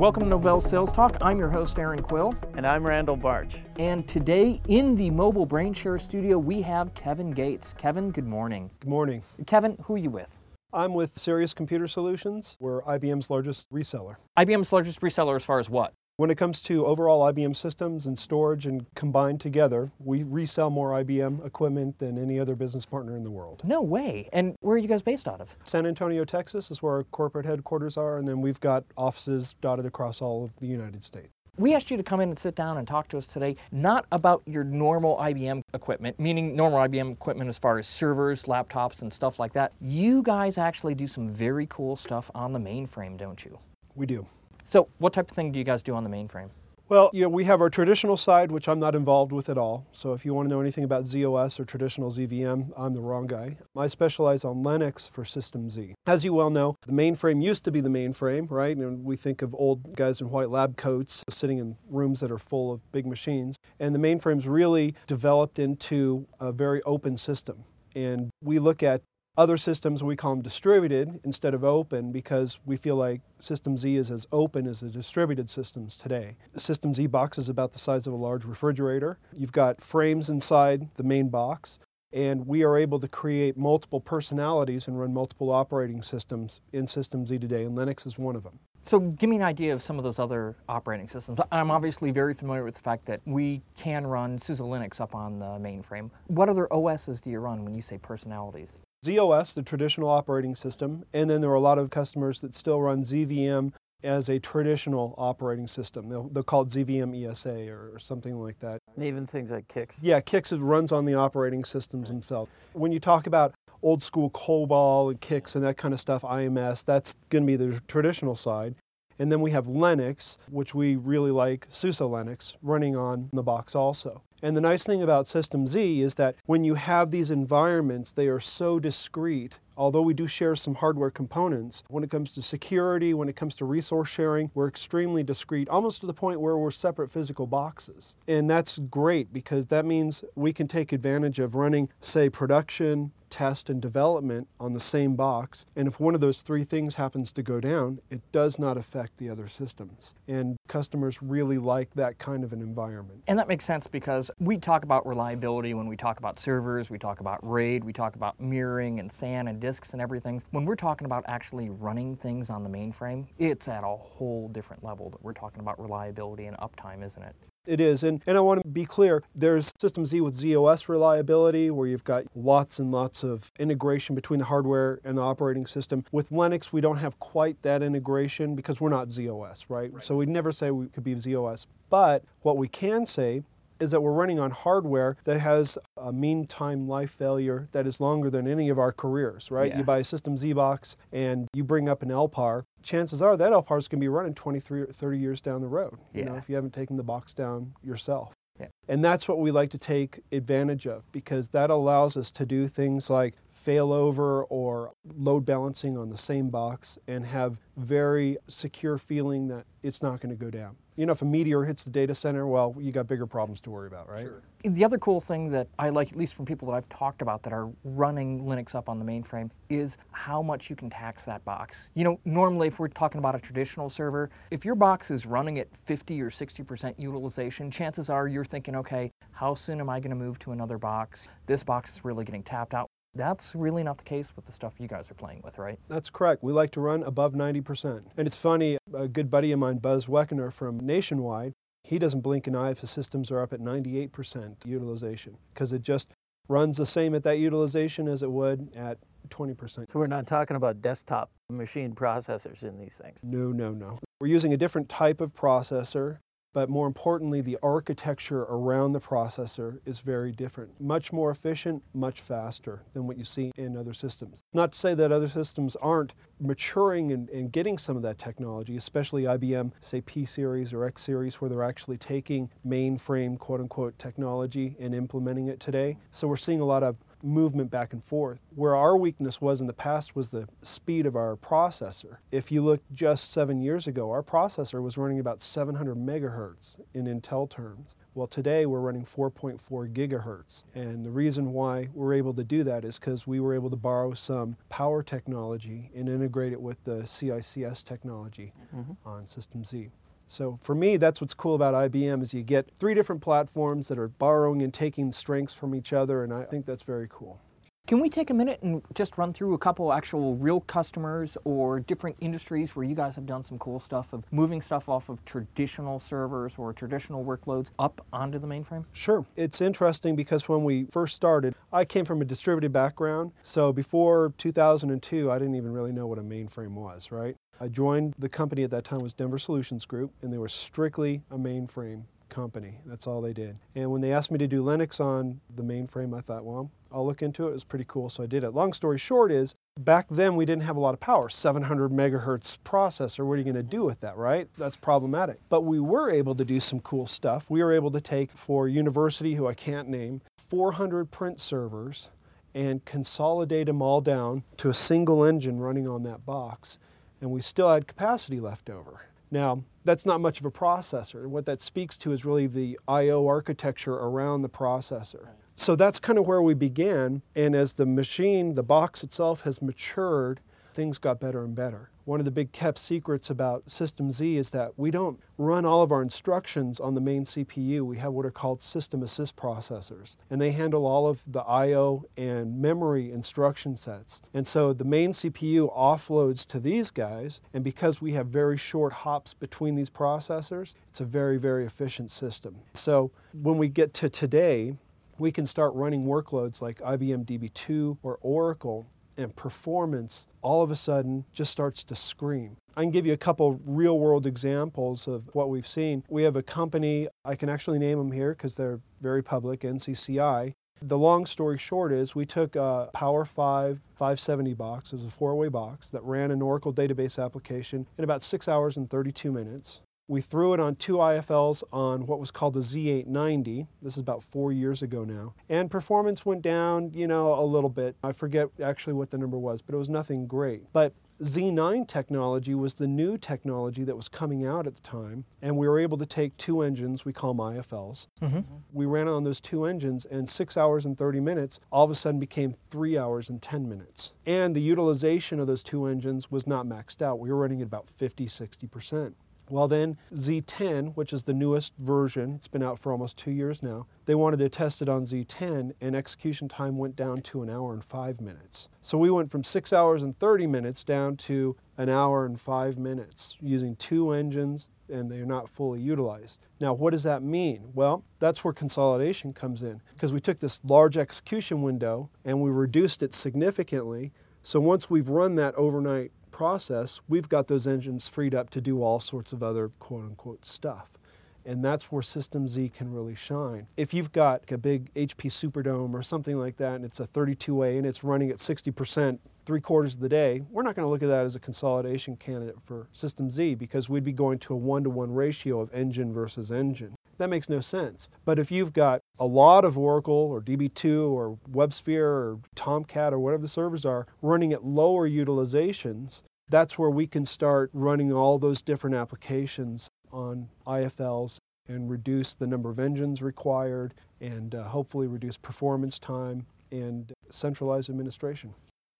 Welcome to Novell Sales Talk. I'm your host, Erin Quill. And I'm Randal Bartsch. And today in the mobile BrainShare studio, we have Kevin Gates. Kevin, good morning. Good morning. Kevin, who are you with? I'm with Sirius Computer Solutions. We're IBM's largest reseller. IBM's largest reseller as far as what? When it comes to overall IBM systems and storage and combined together, we resell more IBM equipment than any other business partner in the world. No way. And where are you guys based out of? San Antonio, Texas is where our corporate headquarters are, and then we've got offices dotted across all of the United States. We asked you to come in and sit down and talk to us today, not about your normal IBM equipment, meaning normal IBM equipment as far as servers, laptops, and stuff like that. You guys actually do some very cool stuff on the mainframe, don't you? We do. So, what type of thing do you guys do on the mainframe? Well, you know, we have our traditional side, which I'm not involved with at all. So if you want to know anything about ZOS or traditional ZVM, I'm the wrong guy. I specialize on Linux for System Z. As you well know, the mainframe used to be the mainframe, right? And we think of old guys in white lab coats sitting in rooms that are full of big machines. And the mainframe's really developed into a very open system. And we look at other systems, we call them distributed instead of open because we feel like System Z is as open as the distributed systems today. The System Z box is about the size of a large refrigerator. You've got frames inside the main box, and we are able to create multiple personalities and run multiple operating systems in System Z today, and Linux is one of them. So, give me an idea of some of those other operating systems. I'm obviously very familiar with the fact that we can run SUSE Linux up on the mainframe. What other OSs do you run when you say personalities? ZOS, the traditional operating system, and then there are a lot of customers that still run ZVM as a traditional operating system. They'll, they'll call it ZVM ESA or, or, something like that. And even things like CICS. Yeah, CICS runs on the operating systems themselves. When you talk about old school COBOL and CICS and that kind of stuff, IMS, that's going to be the traditional side. And then we have Linux, which we really like, SUSE Linux, running on the box also. And the nice thing about System Z is that when you have these environments, they are so discrete. Although we do share some hardware components, when it comes to security, when it comes to resource sharing, we're extremely discrete, almost to the point where we're separate physical boxes. And that's great because that means we can take advantage of running, say, production, test and development on the same box. And if one of those three things happens to go down, it does not affect the other systems. And customers really like that kind of an environment. And that makes sense because we talk about reliability when we talk about servers, we talk about RAID, we talk about mirroring and SAN and disks and everything. When we're talking about actually running things on the mainframe, it's at a whole different level that we're talking about reliability and uptime, isn't it? It is, and, and I want to be clear, there's System Z with ZOS reliability, where you've got lots and lots of integration between the hardware and the operating system. With Linux, we don't have quite that integration because we're not ZOS, right? right. So we'd never say we could be ZOS. But what we can say is that we're running on hardware that has a mean time life failure that is longer than any of our careers, right? Yeah. You buy a System Z box and you bring up an LPAR, chances are that LPAR is going to be running 23 or 30 years down the road, yeah. you know, if you haven't taken the box down yourself. Yeah. And that's what we like to take advantage of because that allows us to do things like failover or load balancing on the same box and have very secure feeling that it's not going to go down you know, if a meteor hits the data center, well, you got bigger problems to worry about, right? Sure. The other cool thing that I like, at least from people that I've talked about that are running Linux up on the mainframe, is how much you can tax that box. You know, normally if we're talking about a traditional server, if your box is running at 50 or 60% utilization, chances are you're thinking, okay, how soon am I going to move to another box? This box is really getting tapped out. That's really not the case with the stuff you guys are playing with, right? That's correct. We like to run above 90%. And it's funny, a good buddy of mine, Buzz Weckener from Nationwide, he doesn't blink an eye if his systems are up at 98% utilization because it just runs the same at that utilization as it would at 20%. So we're not talking about desktop machine processors in these things? No, no, no. We're using a different type of processor but more importantly, the architecture around the processor is very different. Much more efficient, much faster than what you see in other systems. Not to say that other systems aren't maturing and, and getting some of that technology, especially IBM, say P series or X series, where they're actually taking mainframe quote unquote technology and implementing it today. So we're seeing a lot of movement back and forth. Where our weakness was in the past was the speed of our processor. If you look just seven years ago, our processor was running about 700 megahertz in Intel terms. Well, today we're running 4.4 gigahertz. And the reason why we're able to do that is because we were able to borrow some power technology and integrate it with the CICS technology mm-hmm. on System Z. So for me, that's what's cool about IBM is you get three different platforms that are borrowing and taking strengths from each other, and I think that's very cool. Can we take a minute and just run through a couple actual real customers or different industries where you guys have done some cool stuff of moving stuff off of traditional servers or traditional workloads up onto the mainframe? Sure. It's interesting because when we first started, I came from a distributed background. So before 2002, I didn't even really know what a mainframe was, right? I joined the company at that time was Denver Solutions Group, and they were strictly a mainframe company. That's all they did. And when they asked me to do Linux on the mainframe, I thought, well, I'll look into it. It was pretty cool, so I did it. Long story short is, back then we didn't have a lot of power. 700 megahertz processor. What are you going to do with that, right? That's problematic. But we were able to do some cool stuff. We were able to take for university, who I can't name, 400 print servers and consolidate them all down to a single engine running on that box and we still had capacity left over. Now, that's not much of a processor. What that speaks to is really the I/O architecture around the processor. So that's kind of where we began, and as the machine, the box itself has matured, things got better and better. One of the big kept secrets about System Z is that we don't run all of our instructions on the main CPU. We have what are called system assist processors, and they handle all of the I/O and memory instruction sets. And so the main CPU offloads to these guys, and because we have very short hops between these processors, it's a very very efficient system. So when we get to today, we can start running workloads like IBM DB2 or Oracle and performance all of a sudden just starts to scream. I can give you a couple real world examples of what we've seen. We have a company, I can actually name them here because they're very public, NCCI. The long story short is we took a Power 5 570 box, it was a four way box that ran an Oracle database application in about six hours and 32 minutes. We threw it on two IFLs on what was called a Z890. This is about four years ago now. And performance went down, you know, a little bit. I forget actually what the number was, but it was nothing great. But Z9 technology was the new technology that was coming out at the time, and we were able to take two engines, we call them IFLs. Mm-hmm. We ran on those two engines, and six hours and 30 minutes all of a sudden became three hours and 10 minutes. And the utilization of those two engines was not maxed out. We were running at about 50, 60%. Well, then Z10, which is the newest version, it's been out for almost two years now, they wanted to test it on Z10, and execution time went down to an hour and five minutes. So we went from six hours and 30 minutes down to an hour and five minutes using two engines, and they're not fully utilized. Now, what does that mean? Well, that's where consolidation comes in, because we took this large execution window and we reduced it significantly. So once we've run that overnight process, we've got those engines freed up to do all sorts of other quote unquote stuff. And that's where System Z can really shine. If you've got a big HP Superdome or something like that, and it's a 32A and it's running at 60% three quarters of the day, we're not going to look at that as a consolidation candidate for System Z because we'd be going to a one to one ratio of engine versus engine. That makes no sense. But if you've got a lot of Oracle or DB2 or WebSphere or Tomcat or whatever the servers are running at lower utilizations, that's where we can start running all those different applications on IFLs and reduce the number of engines required and uh, hopefully reduce performance time and centralize administration.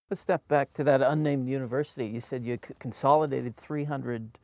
Let's step back to that unnamed university. You said you consolidated 300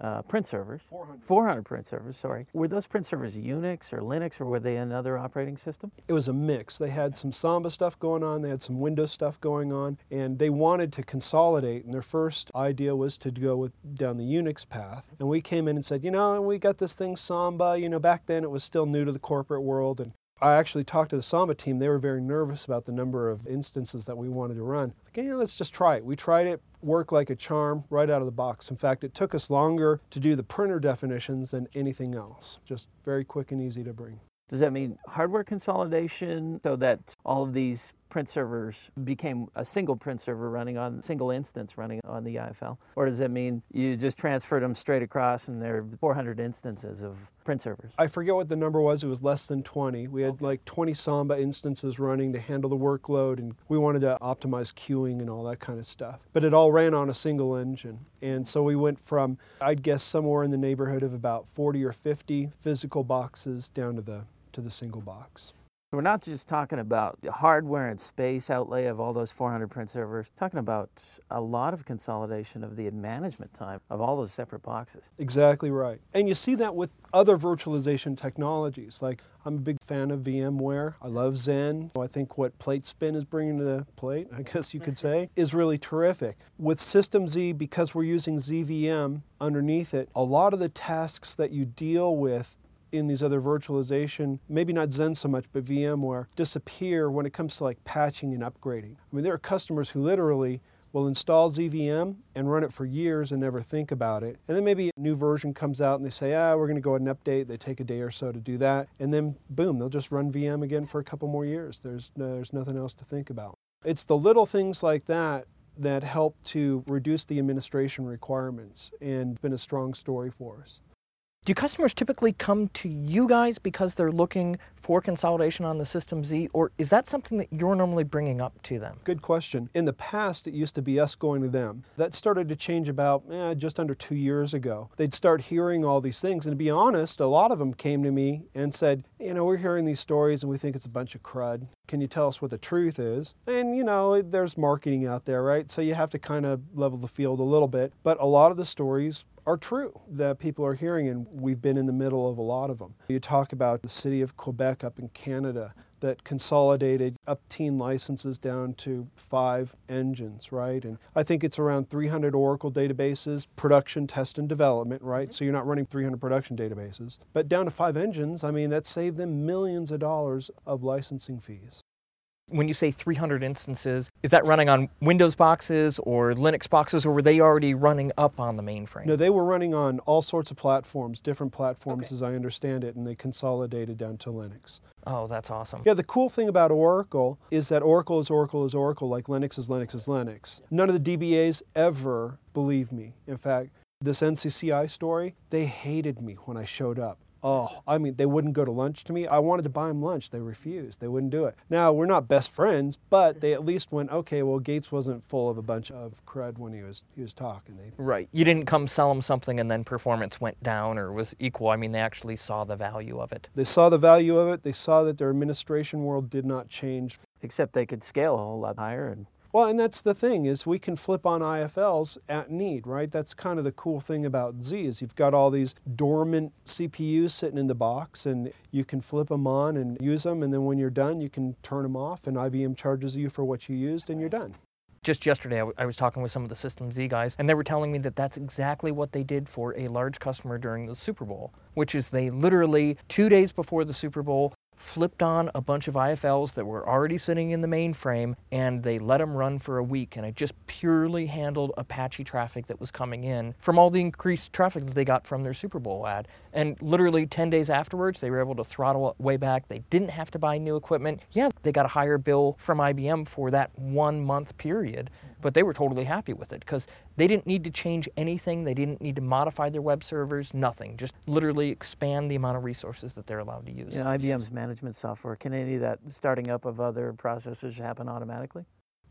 uh, print servers. 400. 400 print servers, sorry. Were those print servers Unix or Linux or were they another operating system? It was a mix. They had some Samba stuff going on, they had some Windows stuff going on, and they wanted to consolidate. And their first idea was to go with down the Unix path. And we came in and said, you know, we got this thing Samba. You know, back then it was still new to the corporate world, and I actually talked to the Samba team. They were very nervous about the number of instances that we wanted to run. Like, yeah, let's just try it. We tried it, worked like a charm right out of the box. In fact, it took us longer to do the printer definitions than anything else. Just very quick and easy to bring. Does that mean hardware consolidation so that all of these print servers became a single print server running on single instance running on the IFL? Or does that mean you just transferred them straight across and there are 400 instances of print servers? I forget what the number was. It was less than 20. We had like 20 Samba instances running to handle the workload, and we wanted to optimize queuing and all that kind of stuff. But it all ran on a single engine. And so we went from, I'd guess, somewhere in the neighborhood of about 40 or 50 physical boxes down to the, to the single box. We're not just talking about the hardware and space outlay of all those 400 print servers, We're talking about a lot of consolidation of the management time of all those separate boxes. Exactly right. And you see that with other virtualization technologies. Like, I'm a big fan of VMware. I love Xen. I think what PlateSpin is bringing to the plate, I guess you could say, mm-hmm. is really terrific. With System-Z, because we're using ZVM underneath it, a lot of the tasks that you deal with in these other virtualization, maybe not Xen so much, but VMware, disappear when it comes to like patching and upgrading. I mean, there are customers who literally will install ZVM and run it for years and never think about it. And then maybe a new version comes out and they say, ah, we're going to go ahead and update. They take a day or so to do that. And then, boom, they'll just run VM again for a couple more years. There's, there's nothing else to think about. It's the little things like that that help to reduce the administration requirements and been a strong story for us. Do customers typically come to you guys because they're looking for consolidation on the System Z, or is that something that you're normally bringing up to them? Good question. In the past, it used to be us going to them. That started to change about eh, just under two years ago. They'd start hearing all these things, and to be honest, a lot of them came to me and said, You know, we're hearing these stories and we think it's a bunch of crud. Can you tell us what the truth is? And, you know, there's marketing out there, right? So you have to kind of level the field a little bit. But a lot of the stories are true that people are hearing, and we've been in the middle of a lot of them. You talk about the city of Quebec up in Canada that consolidated up Upteen licenses down to five engines, right? And I think it's around 300 Oracle databases, production, test, and development, right? Mm-hmm. So you're not running 300 production databases. But down to five engines, I mean, that saved them millions of dollars of licensing fees when you say 300 instances, is that running on Windows boxes or Linux boxes, or were they already running up on the mainframe? No, they were running on all sorts of platforms, different platforms okay. as I understand it, and they consolidated down to Linux. Oh, that's awesome. Yeah, the cool thing about Oracle is that Oracle is Oracle is Oracle, like Linux is Linux is Linux. None of the DBAs ever believe me. In fact, this NCCI story, they hated me when I showed up. Oh, I mean, they wouldn't go to lunch to me. I wanted to buy them lunch. They refused. They wouldn't do it. Now, we're not best friends, but they at least went, okay, well, Gates wasn't full of a bunch of crud when he was he was talking. They, right. You didn't come sell them something and then performance went down or was equal. I mean, they actually saw the value of it. They saw the value of it. They saw that their administration world did not change. Except they could scale a whole lot higher and well, and that's the thing is we can flip on IFLs at need, right? That's kind of the cool thing about Z is you've got all these dormant CPUs sitting in the box, and you can flip them on and use them, and then when you're done, you can turn them off, and IBM charges you for what you used, and you're done. Just yesterday, I, was talking with some of the System Z guys, and they were telling me that that's exactly what they did for a large customer during the Super Bowl, which is they literally, two days before the Super Bowl, flipped on a bunch of IFLs that were already sitting in the mainframe and they let them run for a week. And it just purely handled Apache traffic that was coming in from all the increased traffic that they got from their Super Bowl ad. And literally 10 days afterwards, they were able to throttle way back. They didn't have to buy new equipment. Yeah, they got a higher bill from IBM for that one month period, but they were totally happy with it because they didn't need to change anything. They didn't need to modify their web servers, nothing. Just literally expand the amount of resources that they're allowed to use. Yeah, IBM's management software, can any of that starting up of other processors happen automatically?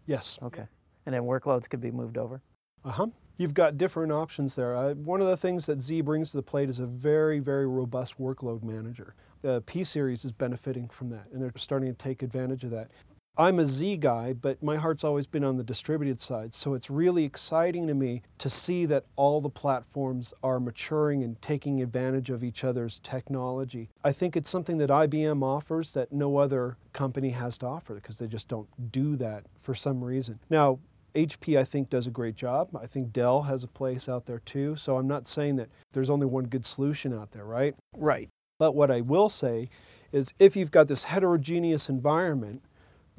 Yes. Okay. And then workloads could be moved over? Uh huh. You've got different options there. Uh, one of the things that Z brings to the plate is a very, very robust workload manager. The P series is benefiting from that, and they're starting to take advantage of that. I'm a Z guy, but my heart's always been on the distributed side. So it's really exciting to me to see that all the platforms are maturing and taking advantage of each other's technology. I think it's something that IBM offers that no other company has to offer because they just don't do that for some reason. Now, HP, I think, does a great job. I think Dell has a place out there too. So I'm not saying that there's only one good solution out there, right? Right. But what I will say is if you've got this heterogeneous environment,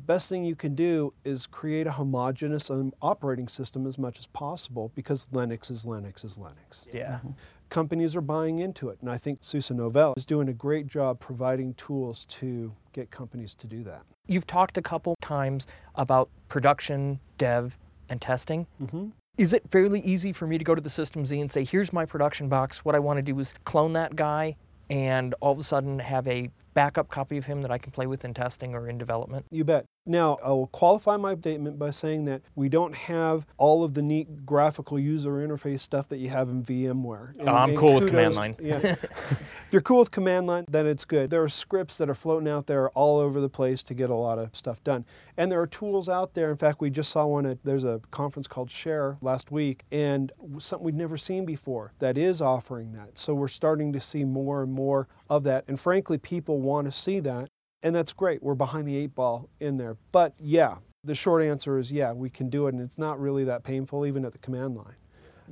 best thing you can do is create a homogeneous um, operating system as much as possible because Linux is Linux is Linux. Yeah. Mm-hmm. companies are buying into it. And I think SUSE Novell is doing a great job providing tools to get companies to do that. You've talked a couple times about production, dev, and testing. Mm-hmm. Is it fairly easy for me to go to the System Z and say, here's my production box? What I want to do is clone that guy and all of a sudden have a backup copy of him that I can play with in testing or in development? You bet. Now, I will qualify my statement by saying that we don't have all of the neat graphical user interface stuff that you have in VMware. And- I'm and cool with command line. Yeah. if you're cool with command line, then it's good. There are scripts that are floating out there all over the place to get a lot of stuff done. And there are tools out there. In fact, we just saw one at there's a conference called Share last week, and something we'd never seen before that is offering that. So we're starting to see more and more of that. And frankly, people want to see that. And that's great. We're behind the eight ball in there. But yeah, the short answer is yeah, we can do it. And it's not really that painful, even at the command line.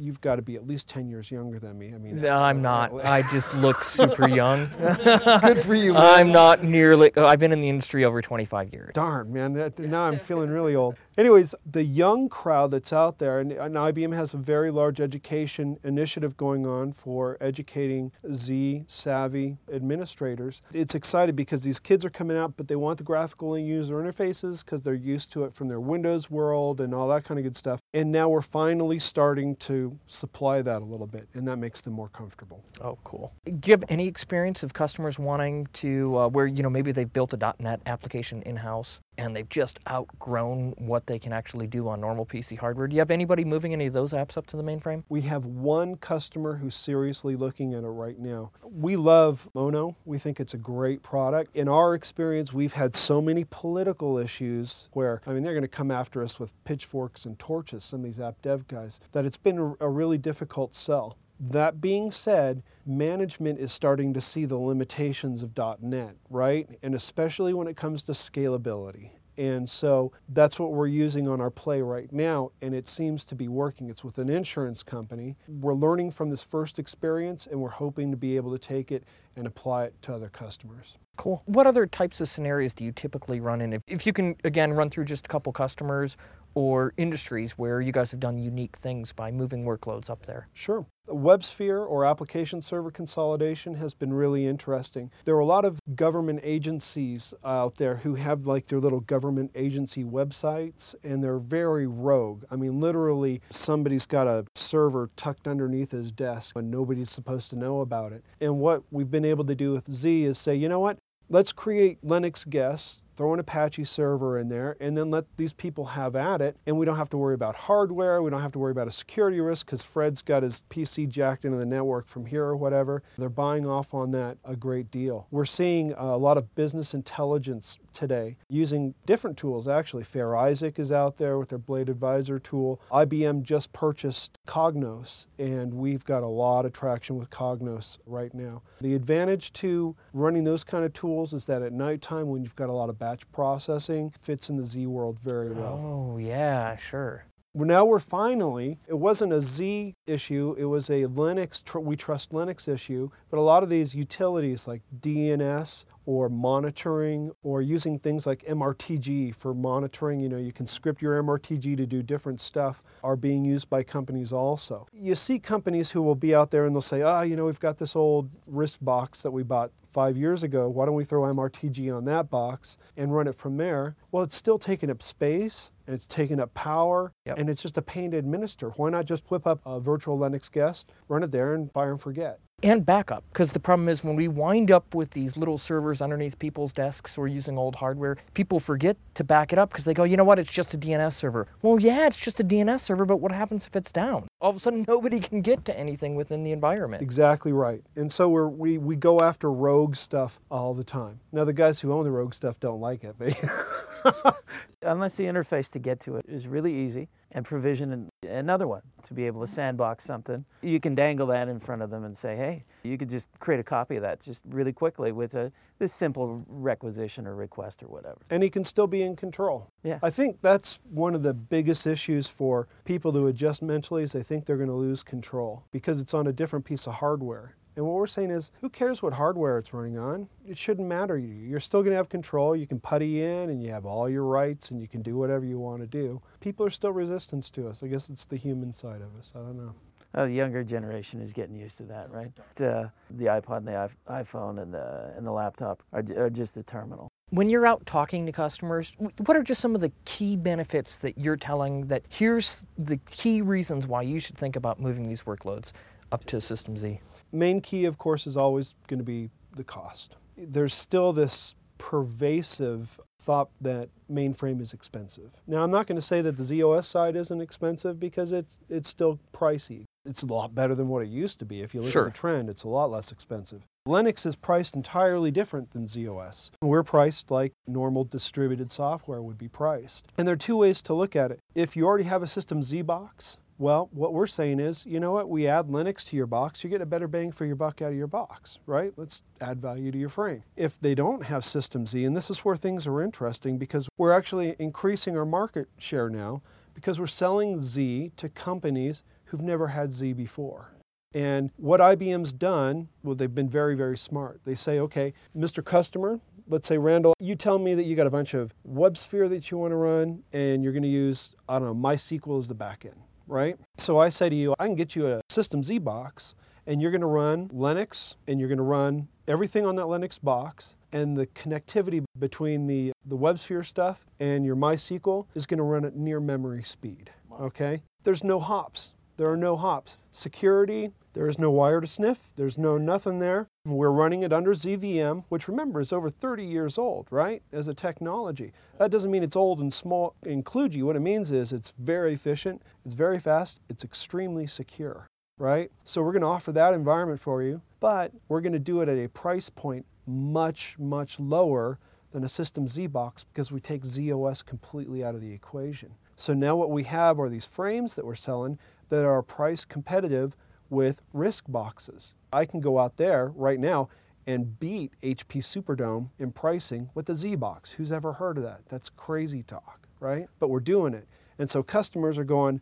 You've got to be at least 10 years younger than me. I mean, No, I'm uh, not. I just look super young. good for you, man. I'm not nearly. oh, I've been in the industry over 25 years. Darn, man. That, now I'm feeling really old. Anyways, the young crowd that's out there, and, and IBM has a very large education initiative going on for educating Z savvy administrators. It's exciting because these kids are coming out, but they want the graphical user interfaces because they're used to it from their Windows world and all that kind of good stuff. And now we're finally starting to supply that a little bit, and that makes them more comfortable. Oh, cool. Do you have any experience of customers wanting to, uh, where, you know, maybe they've built a .NET application in-house and they've just outgrown what they can actually do on normal PC hardware? Do you have anybody moving any of those apps up to the mainframe? We have one customer who's seriously looking at it right now. We love Mono. We think it's a great product. In our experience, we've had so many political issues where, I mean, they're going to come after us with pitchforks and torches, some of these app dev guys, that it's been a, really difficult sell. That being said, management is starting to see the limitations of .NET, right? And especially when it comes to scalability. And so that's what we're using on our play right now, and it seems to be working. It's with an insurance company. We're learning from this first experience, and we're hoping to be able to take it and apply it to other customers. Cool. What other types of scenarios do you typically run in? If, if you can, again, run through just a couple customers or industries where you guys have done unique things by moving workloads up there. Sure. WebSphere or application server consolidation has been really interesting. There are a lot of government agencies out there who have like their little government agency websites and they're very rogue. I mean, literally, somebody's got a server tucked underneath his desk and nobody's supposed to know about it. And what we've been able to do with Z is say, you know what? Let's create Linux guests throw an Apache server in there, and then let these people have at it. And we don't have to worry about hardware. We don't have to worry about a security risk because Fred's got his PC jacked into the network from here or whatever. They're buying off on that a great deal. We're seeing a lot of business intelligence today using different tools, actually. Fair Isaac is out there with their Blaze Advisor tool. IBM just purchased Cognos, and we've got a lot of traction with Cognos right now. The advantage to running those kind of tools is that at nighttime, when you've got a lot of batch processing, fits in the Z world very well. Oh, yeah, sure. Now we're finally, it wasn't a Z issue, it was a Linux, tr- we trust Linux issue, but a lot of these utilities like DNS or monitoring or using things like MRTG for monitoring, you know, you can script your MRTG to do different stuff, are being used by companies also. You see companies who will be out there and they'll say, ah, you know, we've got this old RISC box that we bought five years ago. Why don't we throw MRTG on that box and run it from there? Well, it's still taking up space it's taking up power Yep. and it's just a pain to administer. Why not just whip up a virtual Linux guest, run it there, and fire and forget? And backup, because the problem is when we wind up with these little servers underneath people's desks or using old hardware, people forget to back it up because they go, you know what, it's just a DNS server. Well, yeah, it's just a DNS server, but what happens if it's down? All of a sudden, nobody can get to anything within the environment. Exactly right. And so we're, we we go after rogue stuff all the time. Now the guys who own the rogue stuff don't like it, but Unless the interface to get to it is really easy and provision another one to be able to sandbox something, you can dangle that in front of them and say, hey, you could just create a copy of that just really quickly with a, this simple requisition or request or whatever. and he can still be in control. Yeah. I think that's one of the biggest issues for people to adjust mentally is they think they're going to lose control because it's on a different piece of hardware. And what we're saying is, who cares what hardware it's running on? It shouldn't matter you. You're still going to have control. You can putty in and you have all your rights and you can do whatever you want to do. People are still resistant to us. I guess it's the human side of us. I don't know. Oh, the younger generation is getting used to that, right? Uh, the iPod and the iPhone and the and the laptop are, are just a terminal. When you're out talking to customers, what are just some of the key benefits that you're telling that here's the key reasons why you should think about moving these workloads up to System Z? Main key, of course, is always going to be the cost. There's still this pervasive thought that mainframe is expensive. Now, I'm not going to say that the ZOS side isn't expensive because it's it's still pricey. It's a lot better than what it used to be. If you look sure. at the trend, it's a lot less expensive. Linux is priced entirely different than ZOS. We're priced like normal distributed software would be priced. And there are two ways to look at it. If you already have a System Z box, well, what we're saying is, you know what, we add Linux to your box, you get a better bang for your buck out of your box, right? Let's add value to your frame. If they don't have System Z, and this is where things are interesting because we're actually increasing our market share now because we're selling Z to companies who've never had Z before. And what IBM's done, well, they've been very, very smart. They say, okay, Mr. Customer, let's say, Randal, you tell me that you got a bunch of WebSphere that you want to run, and you're going to use, I don't know, MySQL as the backend, right? So I say to you, I can get you a System Z box, and you're going to run Linux, and you're going to run everything on that Linux box, and the connectivity between the, the WebSphere stuff and your MySQL is going to run at near memory speed, okay? There's no hops. There are no hops. Security, there is no wire to sniff. There's no nothing there. We're running it under ZVM, which remember is over 30 years old, right, as a technology. That doesn't mean it's old and small, and you. What it means is it's very efficient, it's very fast, it's extremely secure, right? So we're going to offer that environment for you, but we're going to do it at a price point much, much lower than a System Z box because we take ZOS completely out of the equation. So now what we have are these frames that we're selling that are price competitive with RISC boxes. I can go out there right now and beat HP Superdome in pricing with the Z box. Who's ever heard of that? That's crazy talk, right? But we're doing it. And so customers are going,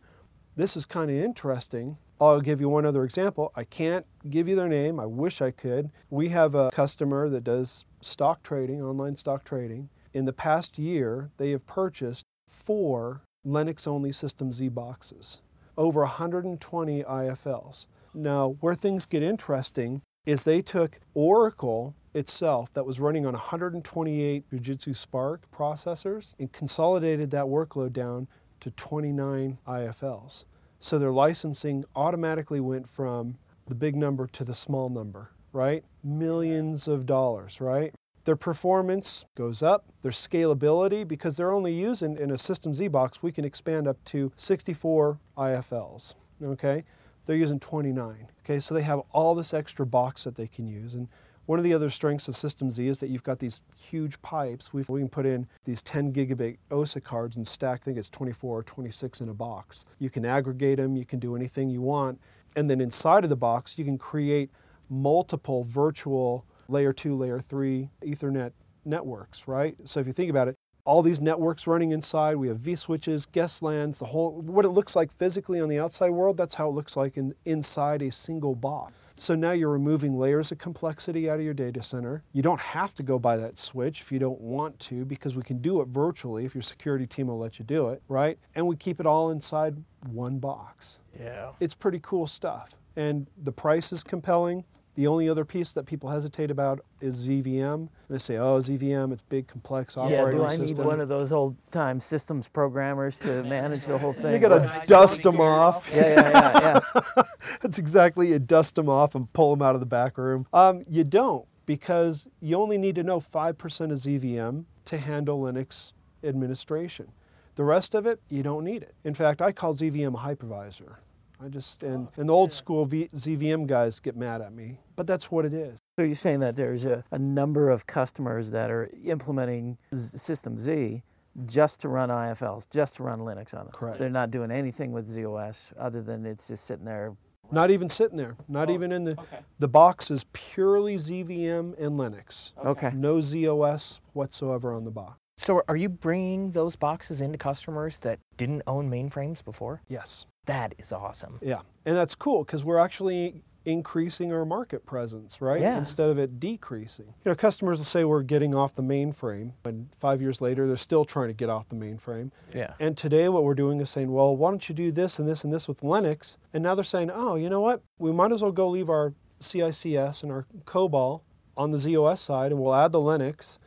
this is kind of interesting. I'll give you one other example. I can't give you their name. I wish I could. We have a customer that does stock trading, online stock trading. In the past year, they have purchased four Linux only System Z boxes, over 120 IFLs. Now, where things get interesting is they took Oracle itself that was running on 128 Fujitsu SPARC processors and consolidated that workload down to 29 IFLs. So their licensing automatically went from the big number to the small number, right? Millions of dollars, right? Their performance goes up, their scalability, because they're only using in a System Z box, we can expand up to 64 IFLs, okay? They're using 29. Okay, so they have all this extra box that they can use. And one of the other strengths of System Z is that you've got these huge pipes. We've, we can put in these 10 gigabit OSA cards and stack, I think it's 24 or 26 in a box. You can aggregate them, you can do anything you want. And then inside of the box, you can create multiple virtual layer two, layer three Ethernet networks, right? So if you think about it, all these networks running inside. We have V-switches, guest lands, the whole, what it looks like physically on the outside world, that's how it looks like in, inside a single box. So now you're removing layers of complexity out of your data center. You don't have to go buy that switch if you don't want to because we can do it virtually if your security team will let you do it, right? And we keep it all inside one box. Yeah. It's pretty cool stuff. And the price is compelling. The only other piece that people hesitate about is ZVM. They say, "Oh, ZVM, it's big, complex operating system. Yeah, do I system." need one of those old-time systems programmers to manage the whole thing? You gotta dust them off. Yeah, yeah, yeah, yeah. That's exactly you dust them off and pull them out of the back room. Um, you don't because you only need to know 5% of ZVM to handle Linux administration. The rest of it, you don't need it. In fact, I call ZVM a hypervisor. I just and, and the old school v, ZVM guys get mad at me, but that's what it is. So you're saying that there's a, a number of customers that are implementing Z- System Z just to run IFLs, just to run Linux on them. Correct. They're not doing anything with ZOS other than it's just sitting there. Not even sitting there. Not oh, even in the the box is purely ZVM and Linux. Okay. No ZOS whatsoever on the box. So are you bringing those boxes into customers that didn't own mainframes before? Yes. That is awesome. Yeah, and that's cool because we're actually increasing our market presence, right? Yeah. Instead of it decreasing. You know, customers will say we're getting off the mainframe, and five years later, they're still trying to get off the mainframe. Yeah. And today, what we're doing is saying, well, why don't you do this and this and this with Linux? And now they're saying, oh, you know what? We might as well go leave our CICS and our COBOL on the ZOS side, and we'll add the Linux.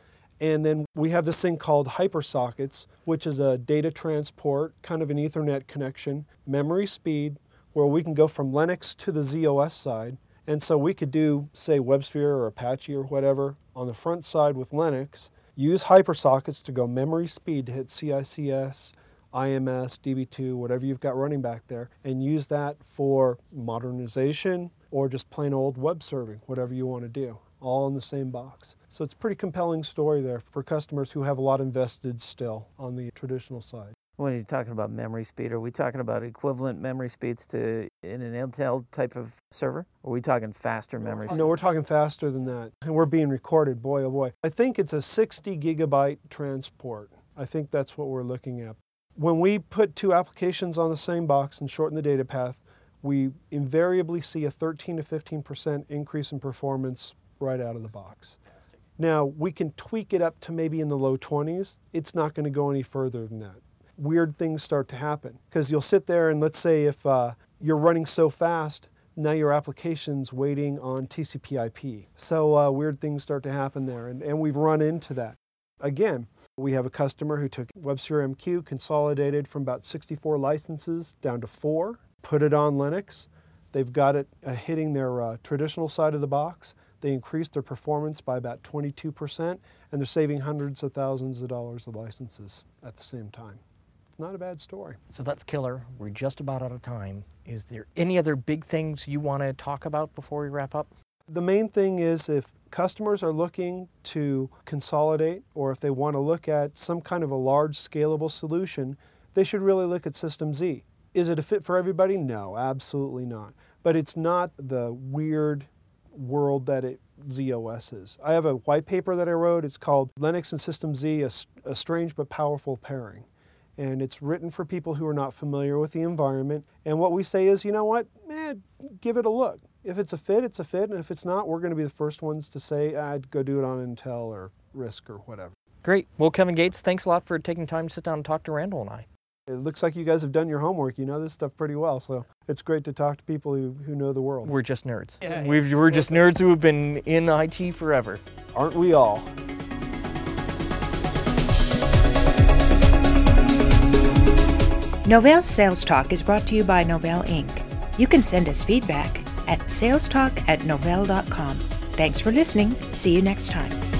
And then we have this thing called hypersockets, which is a data transport, kind of an Ethernet connection, memory speed, where we can go from Linux to the ZOS side. And so we could do, say, WebSphere or Apache or whatever on the front side with Linux, use hypersockets to go memory speed to hit CICS, IMS, DB2, whatever you've got running back there, and use that for modernization or just plain old web serving, whatever you want to do, all in the same box. So it's a pretty compelling story there for customers who have a lot invested still on the traditional side. When you're talking about memory speed, are we talking about equivalent memory speeds to in an Intel type of server? Or are we talking faster memory speed? No, we're talking faster than that. And we're being recorded, boy, oh boy. I think it's a 60 gigabyte transport. I think that's what we're looking at. When we put two applications on the same box and shorten the data path, we invariably see a 13 to 15% increase in performance right out of the box. Now, we can tweak it up to maybe in the low 20s. It's not going to go any further than that. Weird things start to happen because you'll sit there and let's say if uh, you're running so fast, now your application's waiting on TCP IP. So uh, weird things start to happen there, and, and we've run into that. Again, we have a customer who took WebSphere MQ, consolidated from about 64 licenses down to four, put it on Linux. They've got it uh, hitting their uh, traditional side of the box. They increased their performance by about 22%, and they're saving hundreds of thousands of dollars of licenses at the same time. Not a bad story. So that's killer. We're just about out of time. Is there any other big things you want to talk about before we wrap up? The main thing is if customers are looking to consolidate or if they want to look at some kind of a large scalable solution, they should really look at System Z. Is it a fit for everybody? No, absolutely not. But it's not the weird world that it ZOS is. I have a white paper that I wrote. It's called Linux and System Z, a, a strange but powerful pairing and it's written for people who are not familiar with the environment. And what we say is, you know what, eh, give it a look. If it's a fit, it's a fit, and if it's not, we're going to be the first ones to say, I'd go do it on Intel or RISC or whatever. Great. Well, Kevin Gates, thanks a lot for taking time to sit down and talk to Randal and I. It looks like you guys have done your homework. You know this stuff pretty well, so it's great to talk to people who, who know the world. We're just nerds. Yeah, We've, we're just nerds who have been in IT forever. Aren't we all? Novell Sales Talk is brought to you by Novell Inc. You can send us feedback at salestalk at novell.com. Thanks for listening. See you next time.